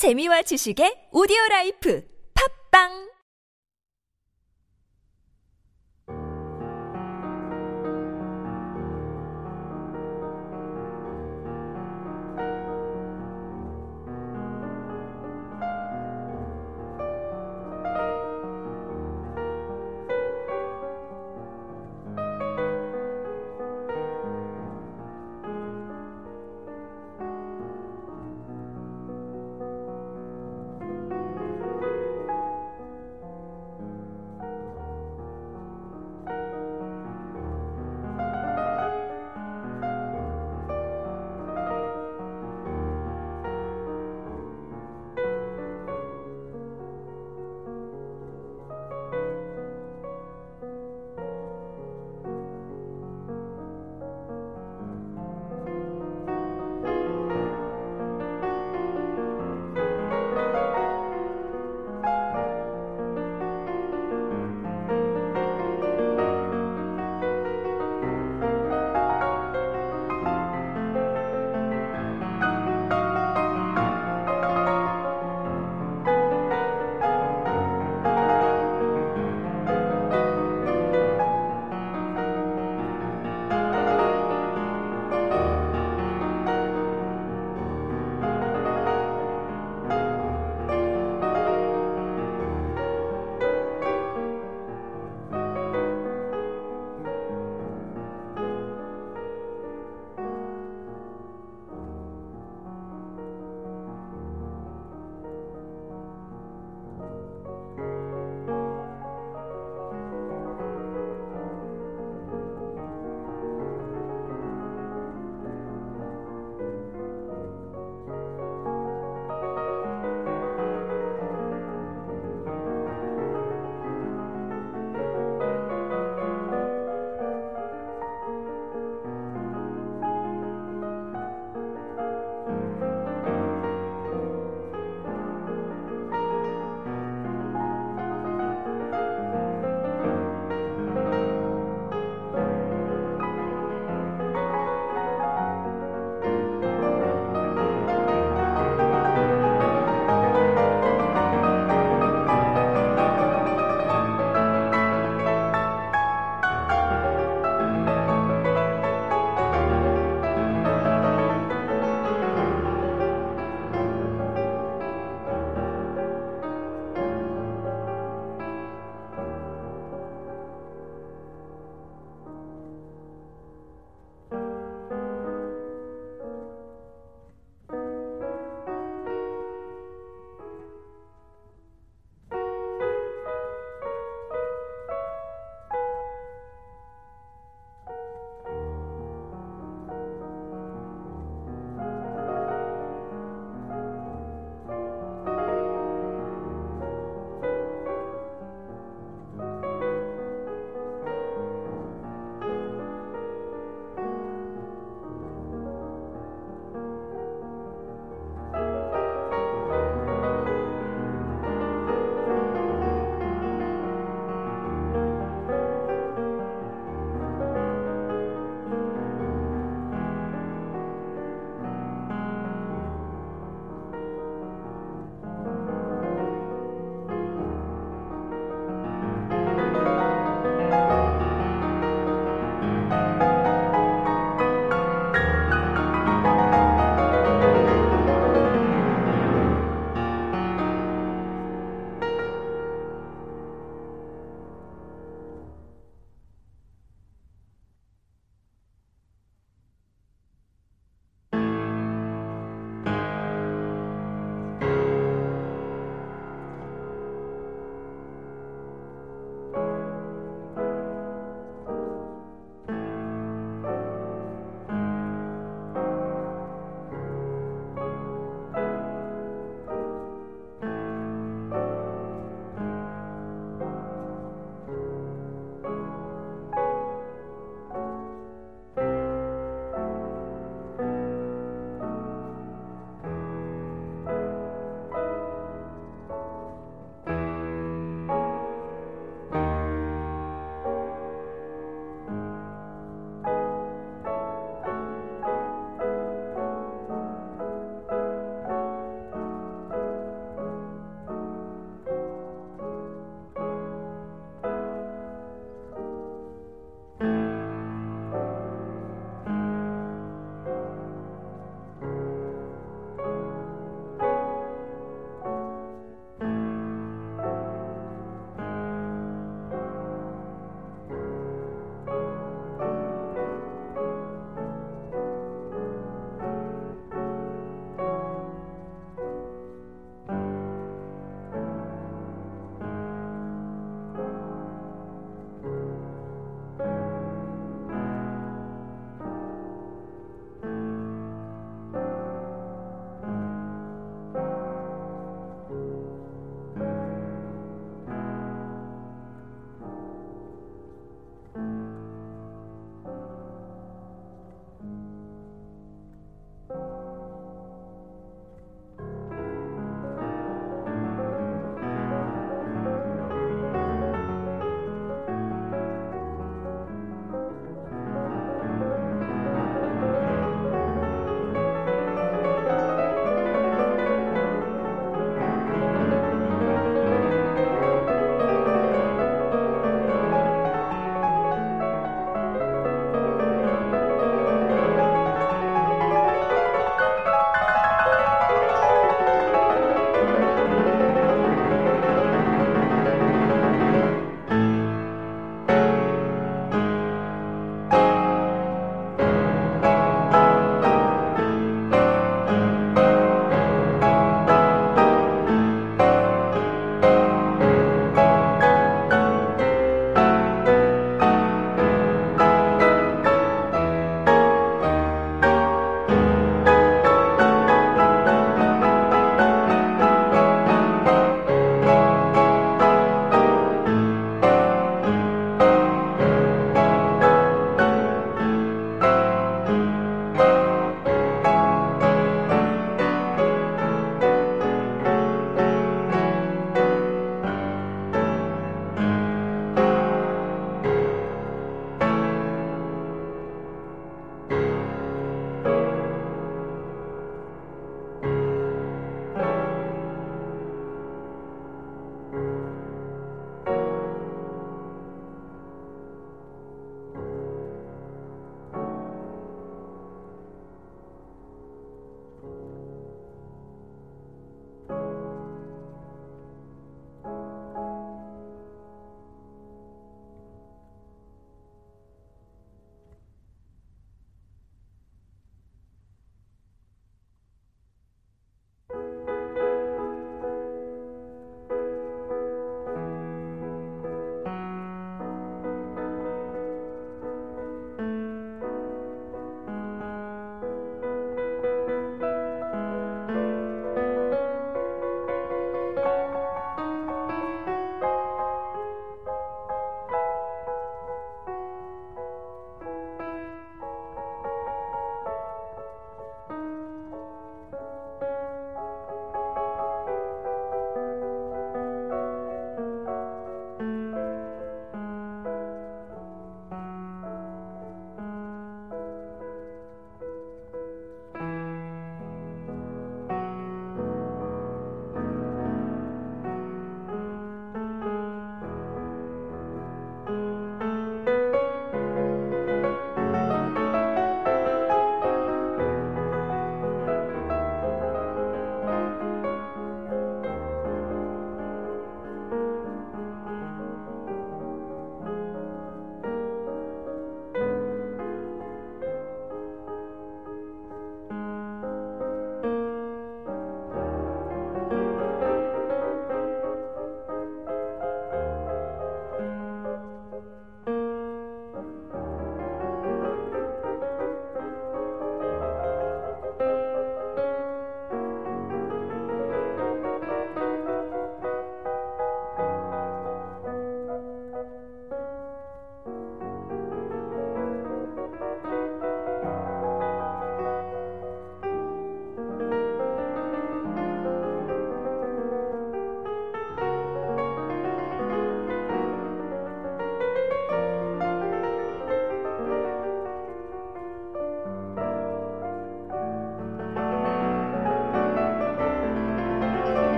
재미와 지식의 오디오 라이프. 팝빵!